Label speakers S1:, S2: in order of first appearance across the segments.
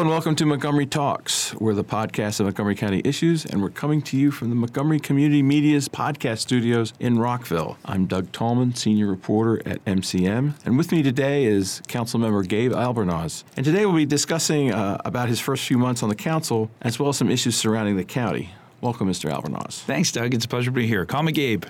S1: And welcome to Montgomery Talks. We're the podcast of Montgomery County issues, and we're coming to you from the Montgomery Community Media's podcast studios in Rockville. I'm Doug Tallman, senior reporter at MCM, and with me today is Councilmember Gabe Albornoz. And today we'll be discussing uh, about his first few months on the council, as well as some issues surrounding the county. Welcome, Mr. Albornoz.
S2: Thanks, Doug. It's a pleasure to be here. Call me Gabe.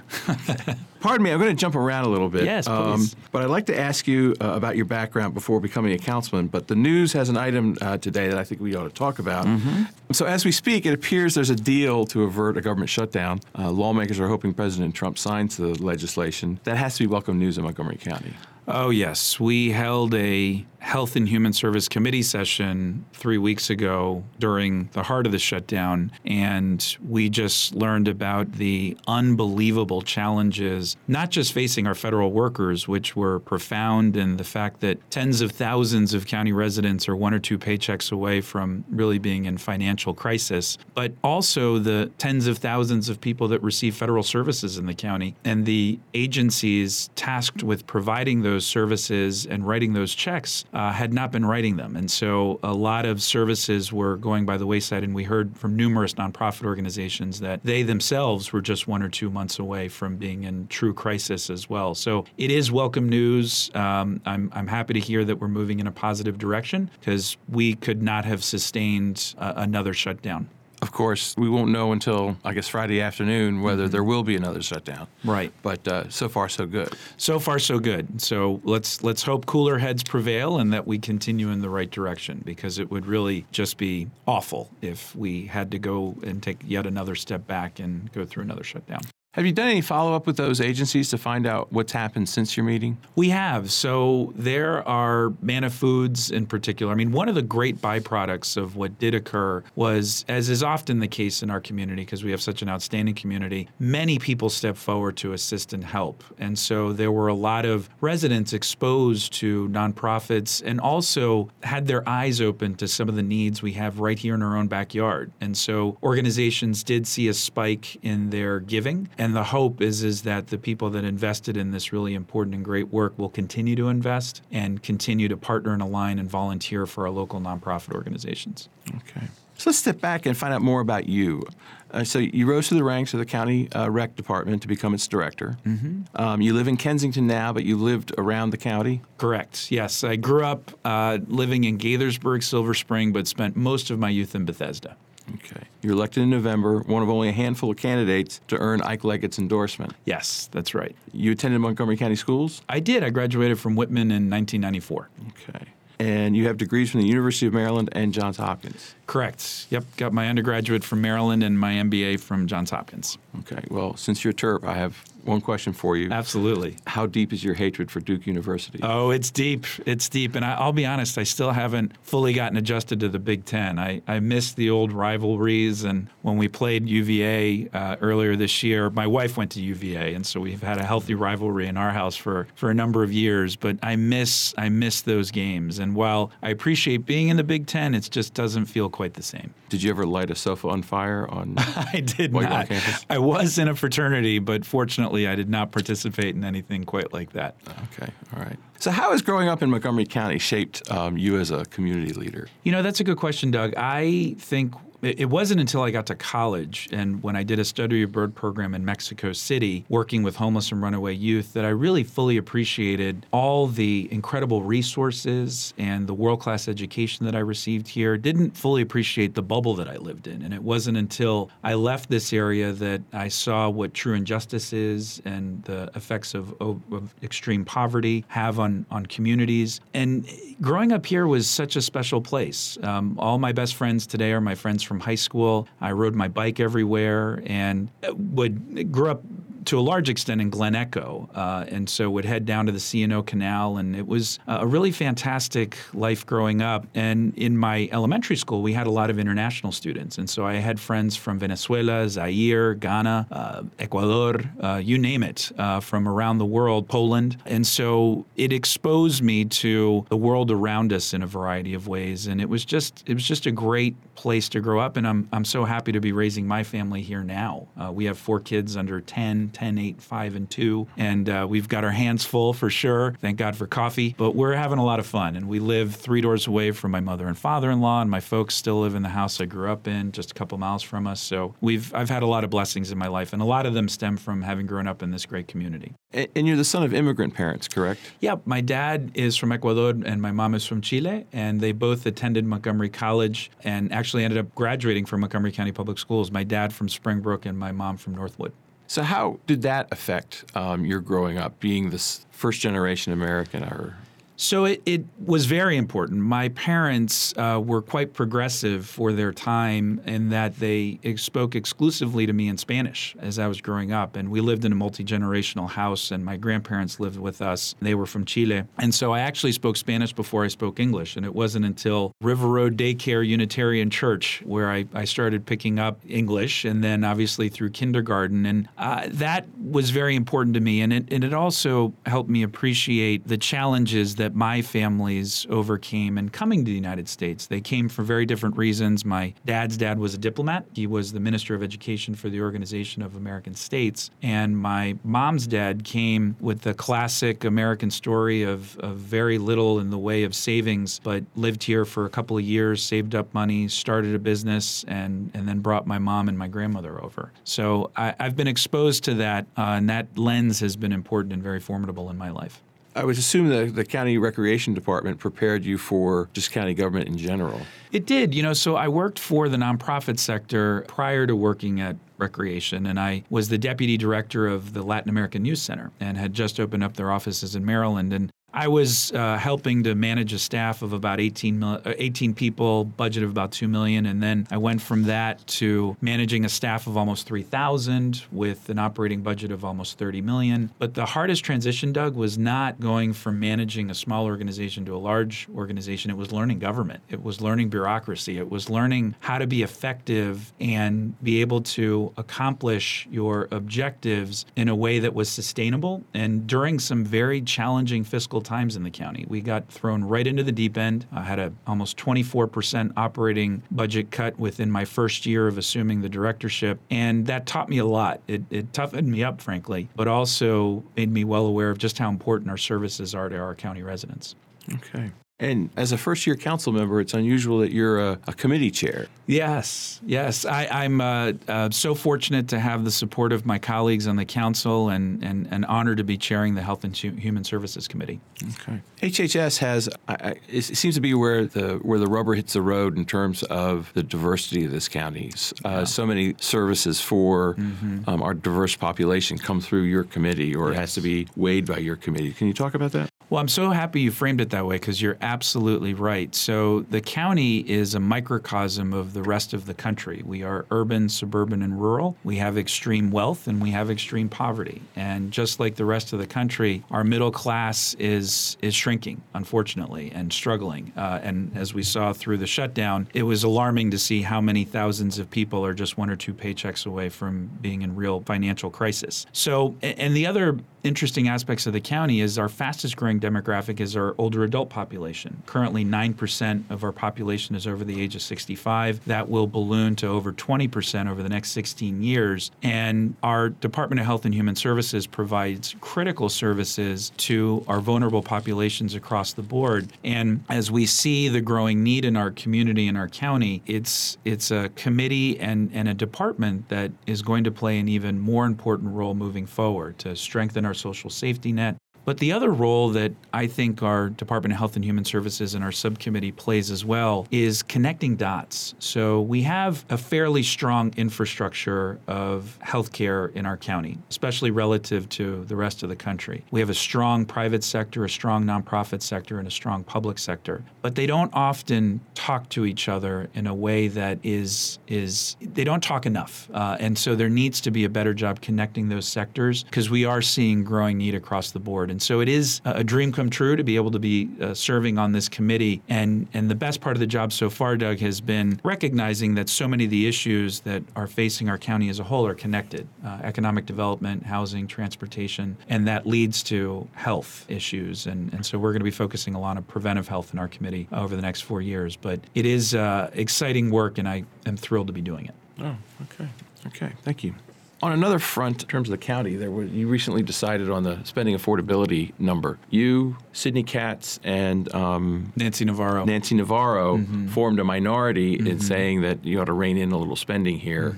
S1: Pardon me, I'm going to jump around a little bit.
S2: Yes, please. Um,
S1: but I'd like to ask you uh, about your background before becoming a councilman. But the news has an item uh, today that I think we ought to talk about. Mm-hmm. So, as we speak, it appears there's a deal to avert a government shutdown. Uh, lawmakers are hoping President Trump signs the legislation. That has to be welcome news in Montgomery County.
S2: Oh, yes. We held a Health and Human Service Committee session three weeks ago during the heart of the shutdown, and we just learned about the unbelievable challenges, not just facing our federal workers, which were profound, and the fact that tens of thousands of county residents are one or two paychecks away from really being in financial crisis, but also the tens of thousands of people that receive federal services in the county and the agencies tasked with providing those services and writing those checks uh, had not been writing them. And so a lot of services were going by the wayside. And we heard from numerous nonprofit organizations that they themselves were just one or two months away from being in true crisis as well. So it is welcome news. Um, I'm, I'm happy to hear that we're moving in a positive direction because we could not have sustained uh, another shutdown.
S1: Of course, we won't know until I guess Friday afternoon whether mm-hmm. there will be another shutdown.
S2: Right.
S1: But uh, so far, so good.
S2: So far, so good. So let's let's hope cooler heads prevail and that we continue in the right direction because it would really just be awful if we had to go and take yet another step back and go through another shutdown.
S1: Have you done any follow up with those agencies to find out what's happened since your meeting?
S2: We have. So there are Manna Foods in particular. I mean, one of the great byproducts of what did occur was, as is often the case in our community, because we have such an outstanding community, many people stepped forward to assist and help. And so there were a lot of residents exposed to nonprofits and also had their eyes open to some of the needs we have right here in our own backyard. And so organizations did see a spike in their giving and the hope is is that the people that invested in this really important and great work will continue to invest and continue to partner and align and volunteer for our local nonprofit organizations.
S1: Okay. So let's step back and find out more about you. Uh, so you rose to the ranks of the county uh, rec department to become its director. Mm-hmm. Um, you live in Kensington now, but you lived around the county.
S2: Correct. Yes, I grew up uh, living in Gaithersburg, Silver Spring, but spent most of my youth in Bethesda.
S1: Okay. You're elected in November, one of only a handful of candidates to earn Ike Leggett's endorsement.
S2: Yes, that's right.
S1: You attended Montgomery County schools?
S2: I did. I graduated from Whitman in 1994.
S1: Okay. And you have degrees from the University of Maryland and Johns Hopkins.
S2: Correct. Yep. Got my undergraduate from Maryland and my MBA from Johns Hopkins.
S1: Okay. Well, since you're Terp, I have one question for you.
S2: Absolutely.
S1: How deep is your hatred for Duke University?
S2: Oh, it's deep. It's deep. And I, will be honest, I still haven't fully gotten adjusted to the Big Ten. I, I miss the old rivalries. And when we played UVA uh, earlier this year, my wife went to UVA. And so we've had a healthy rivalry in our house for, for a number of years. But I miss, I miss those games. And while I appreciate being in the Big Ten, it just doesn't feel quite the same.
S1: Did you ever light a sofa on fire on
S2: I did not.
S1: campus?
S2: I was in a fraternity, but fortunately, I did not participate in anything quite like that.
S1: Okay, all right. So, how has growing up in Montgomery County shaped um, you as a community leader?
S2: You know, that's a good question, Doug. I think it wasn't until I got to college and when I did a study abroad program in Mexico City, working with homeless and runaway youth, that I really fully appreciated all the incredible resources and the world class education that I received here. Didn't fully appreciate the bubble that I lived in. And it wasn't until I left this area that I saw what true injustice is and the effects of, of, extreme poverty have on, on communities. And growing up here was such a special place. Um, all my best friends today are my friends from high school. I rode my bike everywhere and would grew up to a large extent in Glen Echo, uh, and so would head down to the C&O Canal, and it was a really fantastic life growing up. And in my elementary school, we had a lot of international students, and so I had friends from Venezuela, Zaire, Ghana, uh, Ecuador, uh, you name it, uh, from around the world, Poland, and so it exposed me to the world around us in a variety of ways, and it was just it was just a great place to grow up, and I'm, I'm so happy to be raising my family here now. Uh, we have four kids under 10, 10, 8, 5, and 2, and uh, we've got our hands full for sure. Thank God for coffee, but we're having a lot of fun, and we live three doors away from my mother and father in law, and my folks still live in the house I grew up in, just a couple miles from us. So we've I've had a lot of blessings in my life, and a lot of them stem from having grown up in this great community.
S1: And you're the son of immigrant parents, correct?
S2: Yeah, my dad is from Ecuador and my mom is from Chile, and they both attended Montgomery College and actually ended up graduating from Montgomery County Public Schools. My dad from Springbrook and my mom from Northwood.
S1: So, how did that affect um, your growing up, being this first generation American? Or
S2: so it, it was very important. My parents uh, were quite progressive for their time in that they spoke exclusively to me in Spanish as I was growing up. And we lived in a multi generational house, and my grandparents lived with us. They were from Chile. And so I actually spoke Spanish before I spoke English. And it wasn't until River Road Daycare Unitarian Church where I, I started picking up English, and then obviously through kindergarten. And uh, that was very important to me. And it, and it also helped me appreciate the challenges that that my families overcame in coming to the United States. They came for very different reasons. My dad's dad was a diplomat, he was the Minister of Education for the Organization of American States. And my mom's dad came with the classic American story of, of very little in the way of savings, but lived here for a couple of years, saved up money, started a business, and, and then brought my mom and my grandmother over. So I, have been exposed to that, uh, and that lens has been important and very formidable in my life.
S1: I would assume that the county recreation department prepared you for just county government in general.
S2: It did. You know, so I worked for the nonprofit sector prior to working at recreation and I was the deputy director of the Latin American Youth Center and had just opened up their offices in Maryland and I was uh, helping to manage a staff of about 18, mil- uh, 18 people, budget of about 2 million, and then I went from that to managing a staff of almost 3,000 with an operating budget of almost 30 million. But the hardest transition, Doug, was not going from managing a small organization to a large organization. It was learning government. It was learning bureaucracy. It was learning how to be effective and be able to accomplish your objectives in a way that was sustainable and during some very challenging fiscal difficult times in the county. We got thrown right into the deep end. I had a almost 24% operating budget cut within my first year of assuming the directorship, and that taught me a lot. It, it toughened me up, frankly, but also made me well aware of just how important our services are to our county residents.
S1: Okay. And as a first year council member, it's unusual that you're a, a committee chair.
S2: Yes, yes. I, am uh, uh, so fortunate to have the support of my colleagues on the council and, and, and honored to be chairing the Health and Human Services Committee.
S1: Okay. HHS has, I, it seems to be where the, where the rubber hits the road in terms of the diversity of this county. Uh, yeah. So many services for mm-hmm. um, our diverse population come through your committee or yes. it has to be weighed by your committee. Can you talk about that?
S2: Well, I'm so happy you framed it that way because you're absolutely right. So, the county is a microcosm of the rest of the country. We are urban, suburban, and rural. We have extreme wealth and we have extreme poverty. And just like the rest of the country, our middle class is, is shrinking, unfortunately, and struggling. Uh, and as we saw through the shutdown, it was alarming to see how many thousands of people are just one or two paychecks away from being in real financial crisis. So, and the other interesting aspects of the county is our fastest growing demographic is our older adult population. Currently, 9% of our population is over the age of 65. That will balloon to over 20% over the next 16 years. And our Department of Health and Human Services provides critical services to our vulnerable populations across the board. And as we see the growing need in our community and our county, it's it's a committee and, and a department that is going to play an even more important role moving forward to strengthen our social safety net, but the other role that I think our Department of Health and Human Services and our subcommittee plays as well is connecting dots. So we have a fairly strong infrastructure of healthcare in our county, especially relative to the rest of the country. We have a strong private sector, a strong nonprofit sector, and a strong public sector. But they don't often talk to each other in a way that is is they don't talk enough. Uh, and so there needs to be a better job connecting those sectors because we are seeing growing need across the board And so it is a dream come true to be able to be uh, serving on this committee. And, and the best part of the job so far, Doug, has been recognizing that so many of the issues that are facing our county as a whole are connected uh, economic development, housing, transportation, and that leads to health issues. And, and so we're going to be focusing a lot on preventive health in our committee over the next four years. But it is uh, exciting work, and I am thrilled to be doing it.
S1: Oh, okay. Okay, thank you. On another front, in terms of the county, there was, you recently decided on the spending affordability number. You, Sidney Katz, and um,
S2: Nancy Navarro.
S1: Nancy Navarro formed a minority in saying that you ought to rein in a little spending here.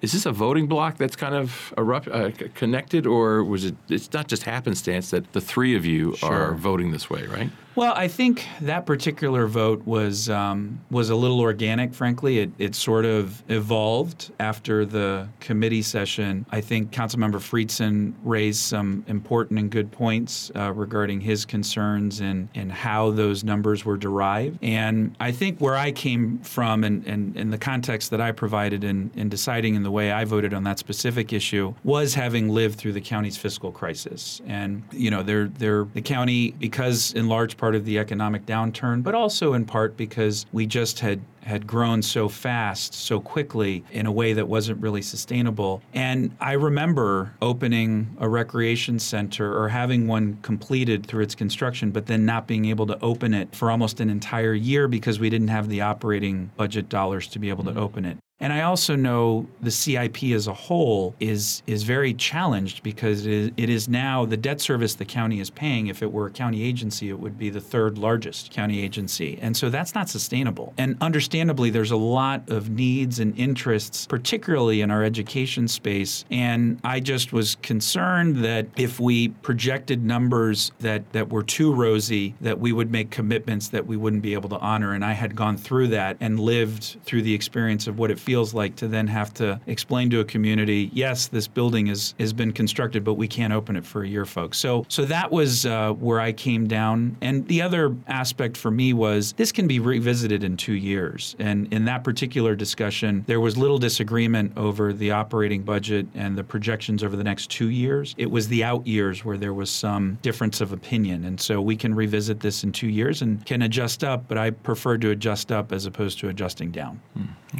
S1: Is this a voting block that's kind of erupt, uh, connected, or was it? It's not just happenstance that the three of you are voting this way, right?
S2: Well, I think that particular vote was um, was a little organic. Frankly, it, it sort of evolved after the committee session. I think Councilmember Friedson raised some important and good points uh, regarding his concerns and and how those numbers were derived. And I think where I came from and and, and the context that I provided in in deciding in the way I voted on that specific issue was having lived through the county's fiscal crisis. And you know, they're they're the county because in large part of the economic downturn, but also in part because we just had had grown so fast, so quickly in a way that wasn't really sustainable. And I remember opening a recreation center or having one completed through its construction, but then not being able to open it for almost an entire year because we didn't have the operating budget dollars to be able to mm-hmm. open it. And I also know the CIP as a whole is is very challenged because it is, it is now the debt service the county is paying. If it were a county agency, it would be the third largest county agency, and so that's not sustainable. And understandably, there's a lot of needs and interests, particularly in our education space. And I just was concerned that if we projected numbers that that were too rosy, that we would make commitments that we wouldn't be able to honor. And I had gone through that and lived through the experience of what it feels like to then have to explain to a community, yes, this building is has been constructed, but we can't open it for a year, folks. So so that was uh, where I came down. And the other aspect for me was this can be revisited in two years. And in that particular discussion, there was little disagreement over the operating budget and the projections over the next two years. It was the out years where there was some difference of opinion. And so we can revisit this in two years and can adjust up, but I prefer to adjust up as opposed to adjusting down.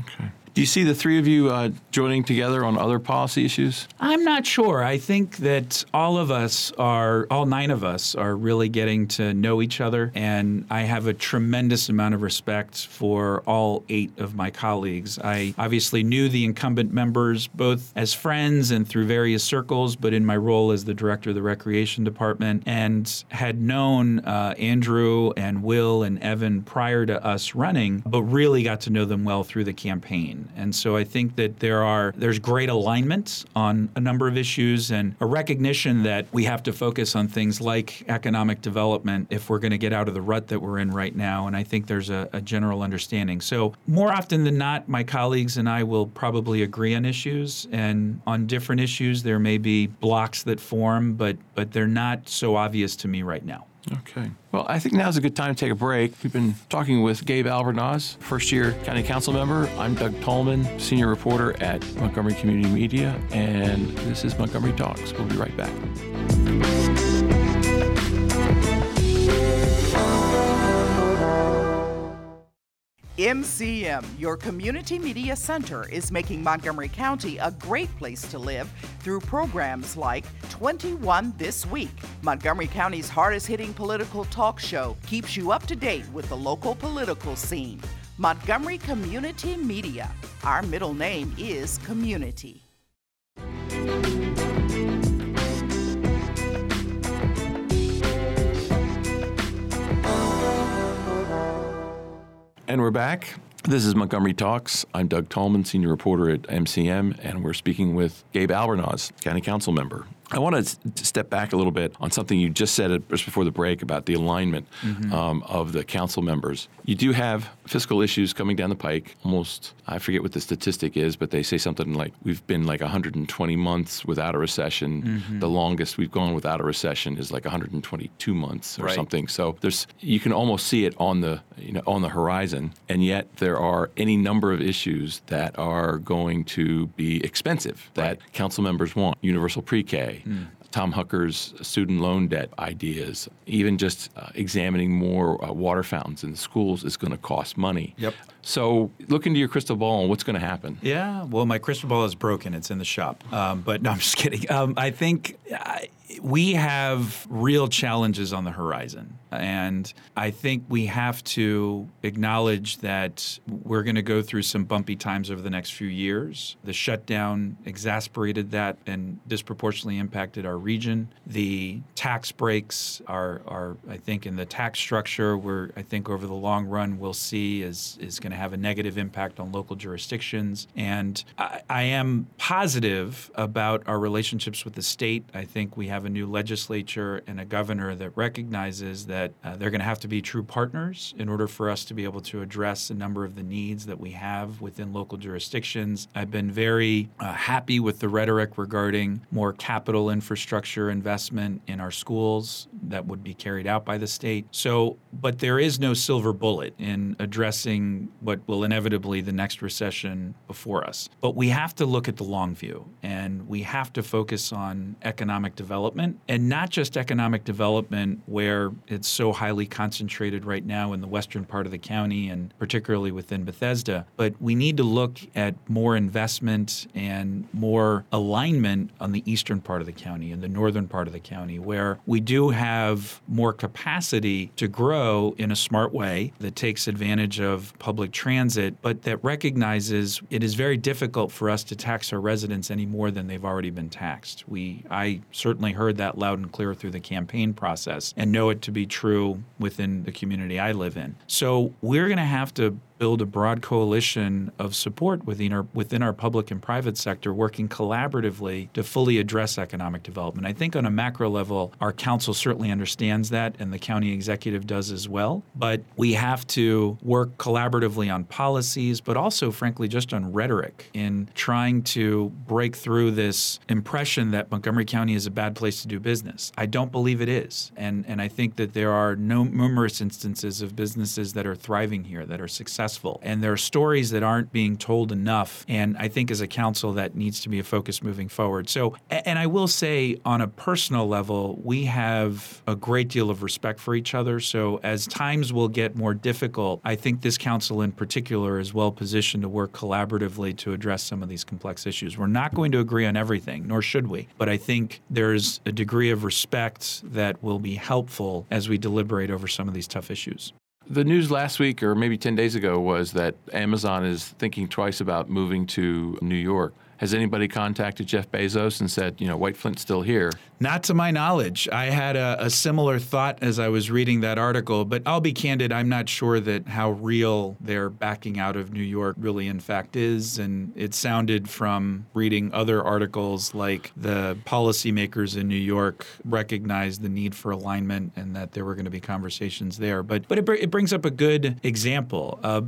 S1: Okay. Do you see the three of you uh, joining together on other policy issues?
S2: I'm not sure. I think that all of us are, all nine of us are really getting to know each other. And I have a tremendous amount of respect for all eight of my colleagues. I obviously knew the incumbent members both as friends and through various circles, but in my role as the director of the Recreation Department, and had known uh, Andrew and Will and Evan prior to us running, but really got to know them well through the campaign. And so I think that there are there's great alignment on a number of issues and a recognition that we have to focus on things like economic development if we're going to get out of the rut that we're in right now. And I think there's a, a general understanding. So more often than not, my colleagues and I will probably agree on issues, and on different issues there may be blocks that form, but but they're not so obvious to me right now.
S1: Okay. Well, I think now's a good time to take a break. We've been talking with Gabe Albornoz, first year county council member. I'm Doug Tallman, senior reporter at Montgomery Community Media, and this is Montgomery Talks. We'll be right back.
S3: MCM, your community media center, is making Montgomery County a great place to live through programs like 21 This Week. Montgomery County's hardest hitting political talk show keeps you up to date with the local political scene. Montgomery Community Media. Our middle name is Community.
S1: And we're back. This is Montgomery Talks. I'm Doug Tallman, senior reporter at MCM, and we're speaking with Gabe Albornoz, county council member. I want to step back a little bit on something you just said just before the break about the alignment um, of the council members. You do have fiscal issues coming down the pike. Almost, I forget what the statistic is, but they say something like we've been like 120 months without a recession. The longest we've gone without a recession is like 122 months or
S2: Right.
S1: something. So there's you can almost see it on the you know on the horizon, and yet there are any number of issues that are going to be expensive that council members want. Universal pre-K, Tom Hucker's student loan debt ideas, even just uh, examining more uh, water fountains in the schools is going to cost money.
S2: Yep.
S1: So look into your crystal ball and what's going to happen.
S2: Yeah, well, my crystal ball is broken. It's in the shop. Um, but no, I'm just kidding. Um, I think I, we have real challenges on the horizon. And I think we have to acknowledge that we're going to go through some bumpy times over the next few years. The shutdown exasperated that and disproportionately impacted our region. The tax breaks are, are I think, in the tax structure, where I think over the long run we'll see is, is going to have a negative impact on local jurisdictions. And I, I am positive about our relationships with the state. I think we have a new legislature and a governor that recognizes that uh, they're going to have to be true partners in order for us to be able to address a number of the needs that we have within local jurisdictions. I've been very uh, happy with the rhetoric regarding more capital infrastructure investment in our schools that would be carried out by the state. So, but there is no silver bullet in addressing what will inevitably the next recession before us. But we have to look at the long view and we have to focus on economic development and not just economic development where it's so highly concentrated right now in the western part of the county and particularly within Bethesda, but we need to look at more investment and more alignment on the eastern part of the county and the northern part of the county where we do have more capacity to grow in a smart way that takes advantage of public transit, but that recognizes it is very difficult for us to tax our residents any more than they've already been taxed. We I certainly heard that loud and clear through the campaign process and know it to be true within the community I live in. So we're going to have to build a broad coalition of support within our within our public and private sector working collaboratively to fully address economic development. I think on a macro level our council certainly understands that and the county executive does as well, but we have to work collaboratively on policies but also frankly just on rhetoric in trying to break through this impression that Montgomery County is a bad place to do business. I don't believe it is. And and I think that there are no numerous instances of businesses that are thriving here that are successful successful. And there are stories that aren't being told enough. And I think as a council, that needs to be a focus moving forward. So, and I will say on a personal level, we have a great deal of respect for each other. So as times will get more difficult, I think this council in particular is well positioned to work collaboratively to address some of these complex issues. We're not going to agree on everything, nor should we. But I think there's a degree of respect that will be helpful as we deliberate over some of these tough issues.
S1: The news last week, or maybe 10 days ago, was that Amazon is thinking twice about moving to New York. Has anybody contacted Jeff Bezos and said, you know, White Flint's still here?
S2: Not to my knowledge. I had a, a, similar thought as I was reading that article, but I'll be candid, I'm not sure that how real their backing out of New York really, in fact, is. And it sounded from reading other articles like the policymakers in New York recognized the need for alignment and that there were going to be conversations there. But, but it, it brings up a good example. Uh,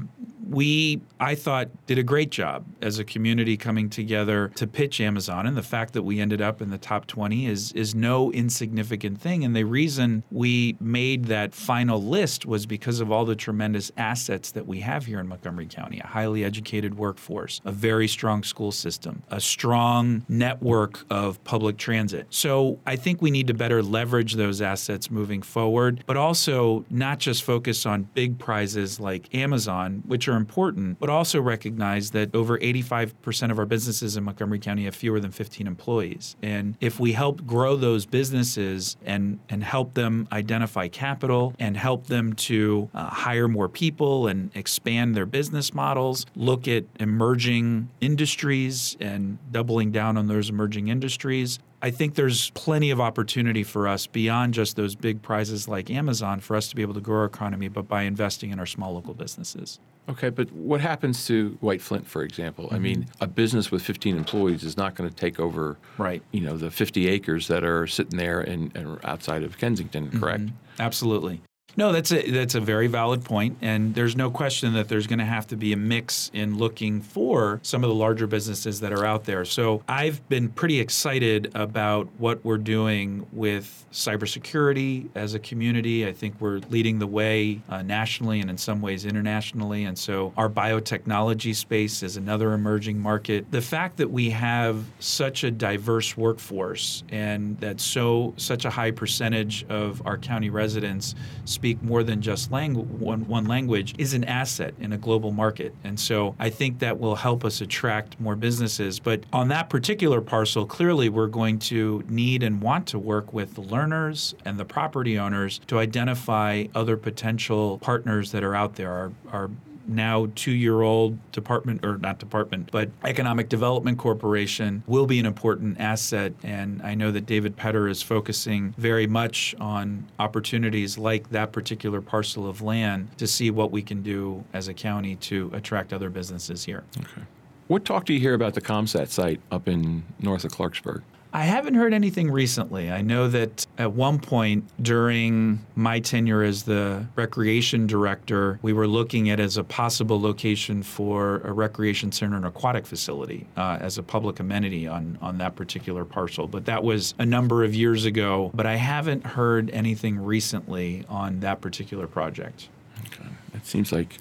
S2: we, I thought, did a great job as a community coming together to pitch Amazon. And the fact that we ended up in the top 20 is, is no insignificant thing. And the reason we made that final list was because of all the tremendous assets that we have here in Montgomery County a highly educated workforce, a very strong school system, a strong network of public transit. So I think we need to better leverage those assets moving forward, but also not just focus on big prizes like Amazon, which are important, but also recognize that over 85% of our businesses in Montgomery County have fewer than 15 employees. And if we help grow those businesses and, and help them identify capital and help them to uh, hire more people and expand their business models, look at emerging industries and doubling down on those emerging industries, I think there's plenty of opportunity for us beyond just those big prizes like Amazon for us to be able to grow our economy, but by investing in our small local businesses.
S1: Okay, but what happens to White Flint, for example? Mm-hmm. I mean, a business with 15 employees is not going to take over,
S2: right?
S1: You know, the 50 acres that are sitting there and outside of Kensington, correct? Mm-hmm.
S2: Absolutely. No, that's a that's a very valid point, and there's no question that there's going to have to be a mix in looking for some of the larger businesses that are out there. So I've been pretty excited about what we're doing with cybersecurity as a community. I think we're leading the way uh, nationally and in some ways internationally, and so our biotechnology space is another emerging market. The fact that we have such a diverse workforce and that so such a high percentage of our county residents speak more than just langu- one, one language is an asset in a global market. And so I think that will help us attract more businesses. But on that particular parcel, clearly we're going to need and want to work with the Lerners and the property owners to identify other potential partners that are out there. Our, our now two year old department, or not department, but Economic Development Corporation will be an important asset. And I know that David Petr is focusing very much on opportunities like that particular parcel of land to see what we can do as a county to attract other businesses here.
S1: Okay. What talk do you hear about the ComSat site up in north of Clarksburg?
S2: I haven't heard anything recently. I know that at one point during my tenure as the recreation director, we were looking at as a possible location for a recreation center and aquatic facility uh, as a public amenity on, on that particular parcel. But that was a number of years ago. But I haven't heard anything recently on that particular project.
S1: Okay. It seems like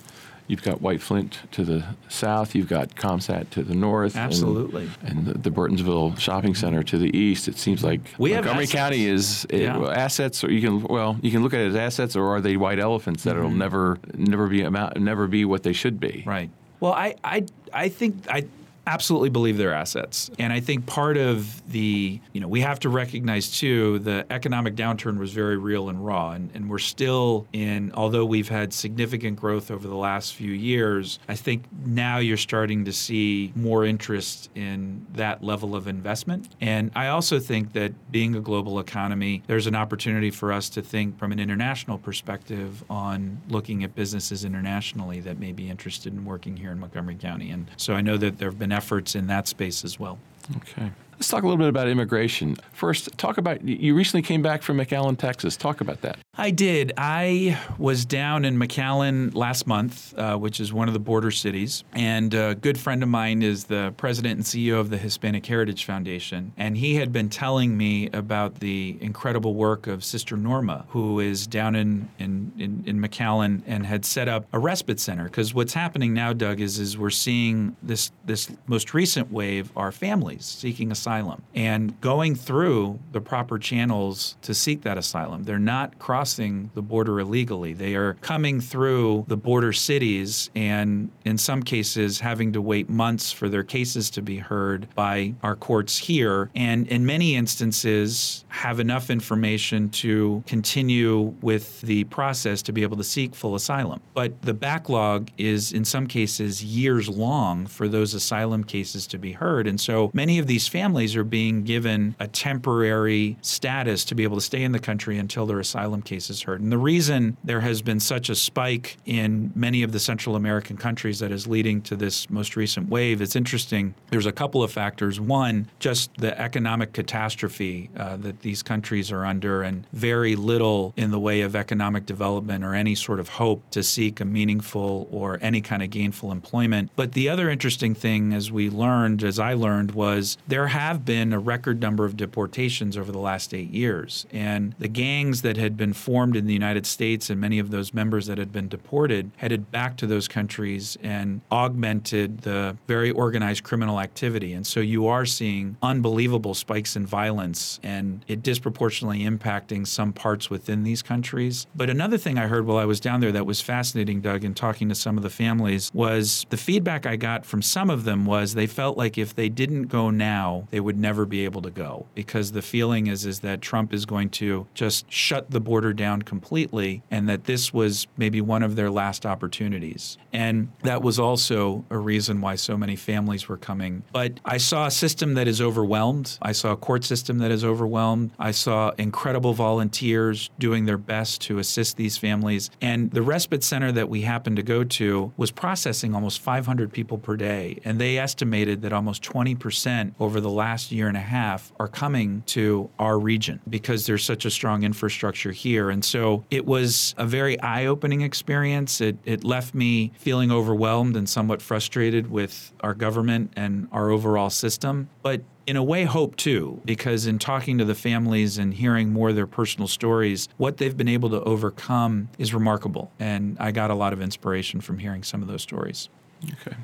S1: You've got White Flint to the south. You've got ComSat to the north.
S2: Absolutely.
S1: And, and the, the, Burtonsville Shopping Center to the east. It seems like
S2: we
S1: Montgomery County is it,
S2: yeah.
S1: assets, or you can well you can look at it as assets, or are they white elephants that mm-hmm. will never never be amount, never be what they should be?
S2: Right. Well, I I I think I absolutely believe they're assets. And I think part of the, you know, we have to recognize too, the economic downturn was very real and raw. And, and we're still in, although we've had significant growth over the last few years, I think now you're starting to see more interest in that level of investment. And I also think that being a global economy, there's an opportunity for us to think from an international perspective on looking at businesses internationally that may be interested in working here in Montgomery County. And so I know that there have been efforts in that space as well.
S1: Okay. Let's talk a little bit about immigration. First, talk about you recently came back from McAllen, Texas. Talk about that.
S2: I did. I was down in McAllen last month, uh, which is one of the border cities. And a good friend of mine is the president and CEO of the Hispanic Heritage Foundation. And he had been telling me about the incredible work of Sister Norma, who is down in, in, in, in McAllen and had set up a respite center. Because what's happening now, Doug, is, is we're seeing this, this most recent wave are families seeking asylum asylum and going through the proper channels to seek that asylum. They're not crossing the border illegally. They are coming through the border cities and, in some cases, having to wait months for their cases to be heard by our courts here. And in many instances, have enough information to continue with the process to be able to seek full asylum. But the backlog is, in some cases, years long for those asylum cases to be heard. And so many of these families families are being given a temporary status to be able to stay in the country until their asylum case is heard. And the reason there has been such a spike in many of the Central American countries that is leading to this most recent wave, it's interesting. There's a couple of factors. One, just the economic catastrophe uh, that these countries are under, and very little in the way of economic development or any sort of hope to seek a meaningful or any kind of gainful employment. But the other interesting thing, as we learned, as I learned, was there has have been a record number of deportations over the last eight years. And the gangs that had been formed in the United States and many of those members that had been deported headed back to those countries and augmented the very organized criminal activity. And so you are seeing unbelievable spikes in violence and it disproportionately impacting some parts within these countries. But another thing I heard while I was down there that was fascinating, Doug, in talking to some of the families was the feedback I got from some of them was they felt like if they didn't go now, they would never be able to go because the feeling is is that Trump is going to just shut the border down completely and that this was maybe one of their last opportunities. And that was also a reason why so many families were coming. But I saw a system that is overwhelmed. I saw a court system that is overwhelmed. I saw incredible volunteers doing their best to assist these families. And the respite center that we happened to go to was processing almost 500 people per day. And they estimated that almost 20% over the last year and a half are coming to our region because there's such a strong infrastructure here. And so it was a very eye opening experience. It, it left me feeling overwhelmed and somewhat frustrated with our government and our overall system. But in a way, hope too, because in talking to the families and hearing more of their personal stories, what they've been able to overcome is remarkable. And I got a lot of inspiration from hearing some of those stories.
S1: Okay.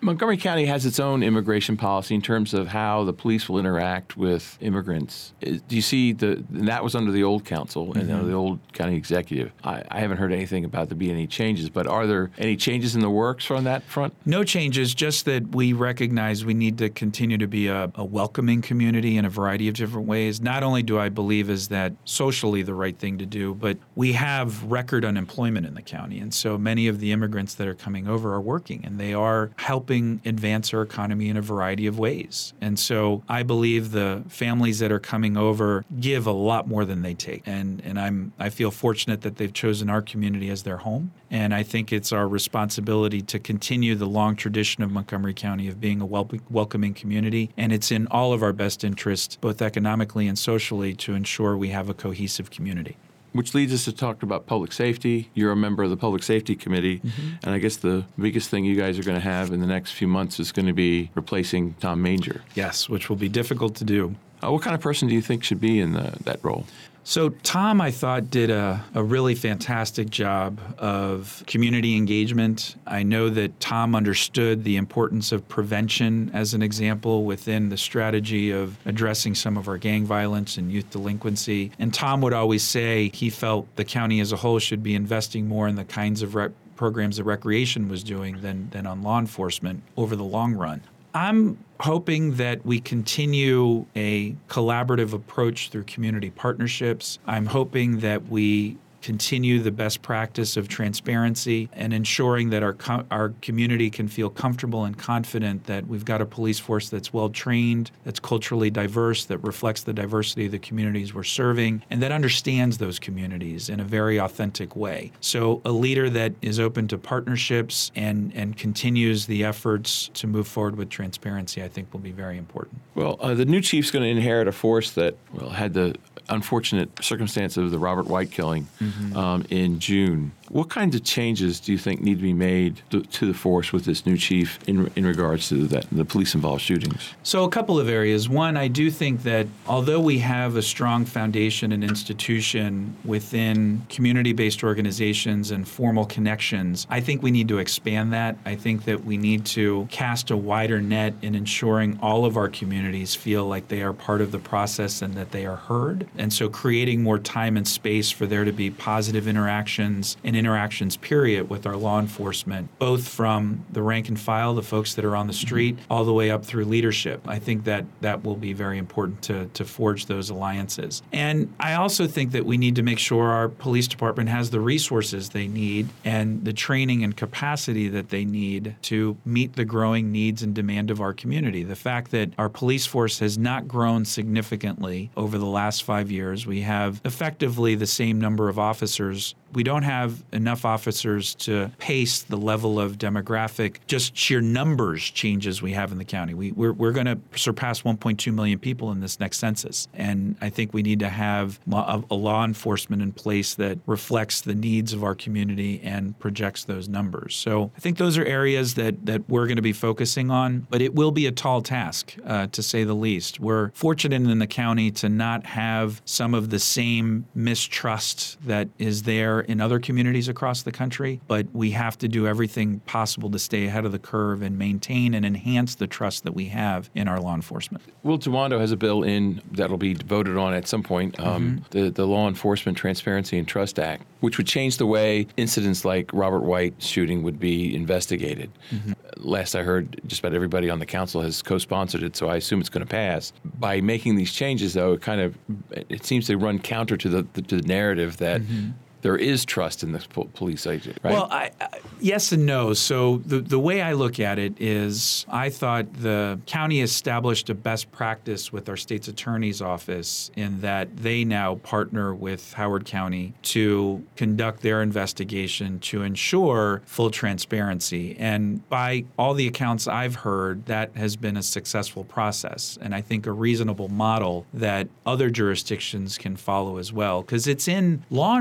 S1: Montgomery County has its own immigration policy in terms of how the police will interact with immigrants. Do you see the that was under the old council and mm-hmm. the old county executive? I, I, haven't heard anything about there being any changes, but are there any changes in the works on that front?
S2: No changes, just that we recognize we need to continue to be a, a welcoming community in a variety of different ways. Not only do I believe is that socially the right thing to do, but we have record unemployment in the county, and so many of the immigrants that are coming over are working and they are helping helping advance our economy in a variety of ways. And so I believe the families that are coming over give a lot more than they take. And and I'm I feel fortunate that they've chosen our community as their home. And I think it's our responsibility to continue the long tradition of Montgomery County of being a wel- welcoming community. And it's in all of our best interest, both economically and socially, to ensure we have a cohesive community
S1: which leads us to talk about public safety. You're a member of the Public Safety Committee, mm-hmm. and I guess the biggest thing you guys are going to have in the next few months is going to be replacing Tom Manger.
S2: Yes, which will be difficult to do.
S1: Uh, what kind of person do you think should be in the, that role?
S2: So, Tom, I thought, did a, a really fantastic job of community engagement. I know that Tom understood the importance of prevention, as an example, within the strategy of addressing some of our gang violence and youth delinquency. And Tom would always say he felt the county as a whole should be investing more in the kinds of rep- programs that recreation was doing than, than on law enforcement over the long run. I'm hoping that we continue a collaborative approach through community partnerships. I'm hoping that we continue the best practice of transparency and ensuring that our our community can feel comfortable and confident that we've got a police force that's well trained, that's culturally diverse, that reflects the diversity of the communities we're serving, and that understands those communities in a very authentic way. So a leader that is open to partnerships and and continues the efforts to move forward with transparency, I think will be very important.
S1: Well, uh, the new chief's going to inherit a force that well had the unfortunate circumstance of the Robert White killing mm-hmm. um, in June. What kinds of changes do you think need to be made to, to the force with this new chief in, in regards to that, the police involved shootings?
S2: So, a couple of areas. One, I do think that although we have a strong foundation and institution within community based organizations and formal connections, I think we need to expand that. I think that we need to cast a wider net in ensuring all of our communities feel like they are part of the process and that they are heard. And so, creating more time and space for there to be positive interactions and interactions period with our law enforcement, both from the rank and file, the folks that are on the mm-hmm. street, all the way up through leadership. I think that that will be very important to, to forge those alliances. And I also think that we need to make sure our police department has the resources they need and the training and capacity that they need to meet the growing needs and demand of our community. The fact that our police force has not grown significantly over the last five years, we have effectively the same number of officers we don't have enough officers to pace the level of demographic, just sheer numbers changes we have in the county. We, we're, we're going to surpass 1.2 million people in this next census. And I think we need to have a, law enforcement in place that reflects the needs of our community and projects those numbers. So I think those are areas that, that we're going to be focusing on, but it will be a tall task, uh, to say the least. We're fortunate in the county to not have some of the same mistrust that is there in other communities across the country, but we have to do everything possible to stay ahead of the curve and maintain and enhance the trust that we have in our law enforcement.
S1: Will Jawando has a bill in that'll be voted on at some point, um, mm-hmm. the, the Law Enforcement Transparency and Trust Act, which would change the way incidents like Robert White shooting would be investigated. Mm-hmm. Last I heard, just about everybody on the council has co-sponsored it, so I assume it's going to pass. By making these changes, though, it kind of it seems to run counter to the, the to the narrative that. Mm-hmm there is trust in the po- police agent, right?
S2: Well, I, I, yes and no. So the the way I look at it is, I thought the county established a best practice with our state's attorney's office in that they now partner with Howard County to conduct their investigation to ensure full transparency. And by all the accounts I've heard, that has been a successful process, and I think a reasonable model that other jurisdictions can follow as well, because it's in law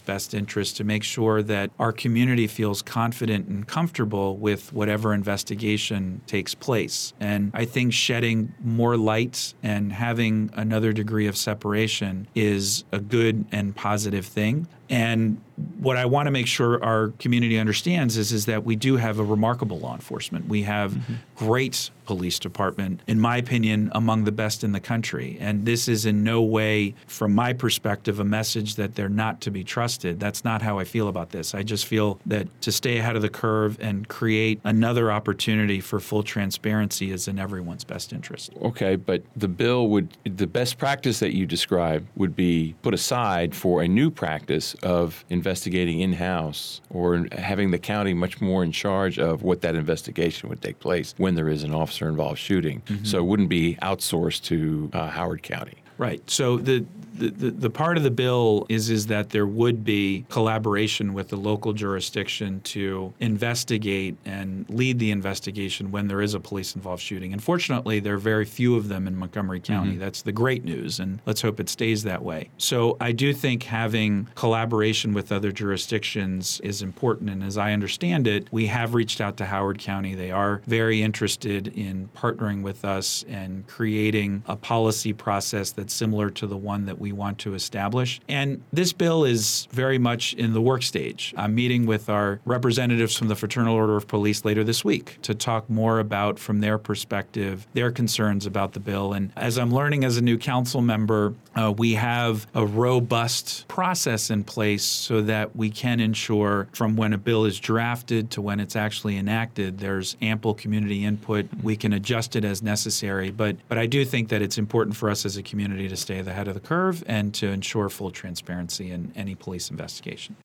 S2: best interest to make sure that our community feels confident and comfortable with whatever investigation takes place. And I think shedding more light and having another degree of separation is a good and positive thing. And what I want to make sure our community understands is, is that we do have a remarkable law enforcement. We have mm-hmm. great police department, in my opinion, among the best in the country. And this is in no way, from my perspective, a message that they're not to be trusted. That's not how I feel about this. I just feel that to stay ahead of the curve and create another opportunity for full transparency is in everyone's best interest.
S1: Okay, but the bill would, the best practice that you describe would be put aside for a new practice of investigating in house or having the county much more in charge of what that investigation would take place when there is an officer involved shooting. Mm-hmm. So it wouldn't be outsourced to uh, Howard County.
S2: Right. So the the, the, part of the bill is is that there would be collaboration with the local jurisdiction to investigate and lead the investigation when there is a police involved shooting. Unfortunately, there are very few of them in Montgomery County. Mm-hmm. That's the great news, and let's hope it stays that way. So I do think having collaboration with other jurisdictions is important. And as I understand it, we have reached out to Howard County. They are very interested in partnering with us and creating a policy process that's similar to the one that we we want to establish. And this bill is very much in the work stage. I'm meeting with our representatives from the Fraternal Order of Police later this week to talk more about, from their perspective, their concerns about the bill. And as I'm learning as a new council member, uh, we have a robust process in place so that we can ensure from when a bill is drafted to when it's actually enacted, there's ample community input. We can adjust it as necessary. But, but I do think that it's important for us as a community to stay ahead of the curve and to ensure full transparency in any police investigation.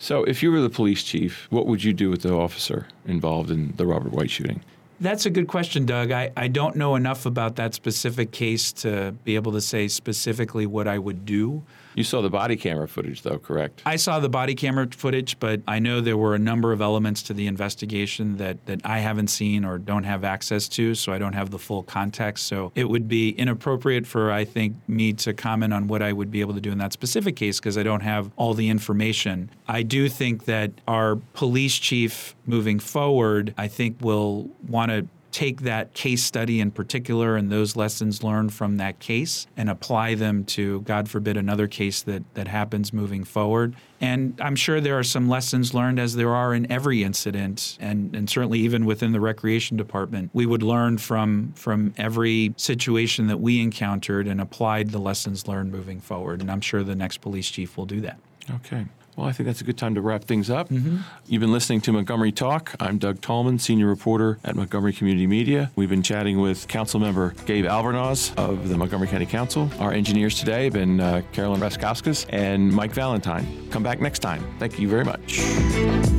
S1: So, if you were the police chief, what would you do with the officer involved in the Robert White shooting?
S2: That's a good question, Doug. I, I don't know enough about that specific case to be able to say specifically what I would do.
S1: You saw the body camera footage, though, correct?
S2: I saw the body camera footage, but I know there were a number of elements to the investigation that, that I haven't seen or don't have access to, so I don't have the full context. So it would be inappropriate for, I think, me to comment on what I would be able to do in that specific case because I don't have all the information. I do think that our police chief moving forward, I think, will want to take that case study in particular and those lessons learned from that case and apply them to, God forbid, another case that, that happens moving forward. And I'm sure there are some lessons learned, as there are in every incident, and, and certainly even within the recreation department. We would learn from, from every situation that we encountered and applied the lessons learned moving forward. And I'm sure the next police chief will do that.
S1: Okay. Well, I think that's a good time to wrap things up. Mm-hmm. You've been listening to Montgomery Talk. I'm Doug Tallman, senior reporter at Montgomery Community Media. We've been chatting with Council Member Gabe Albornoz of the Montgomery County Council. Our engineers today have been uh, Carolyn Raskauskas and Mike Valentine. Come back next time. Thank you very much.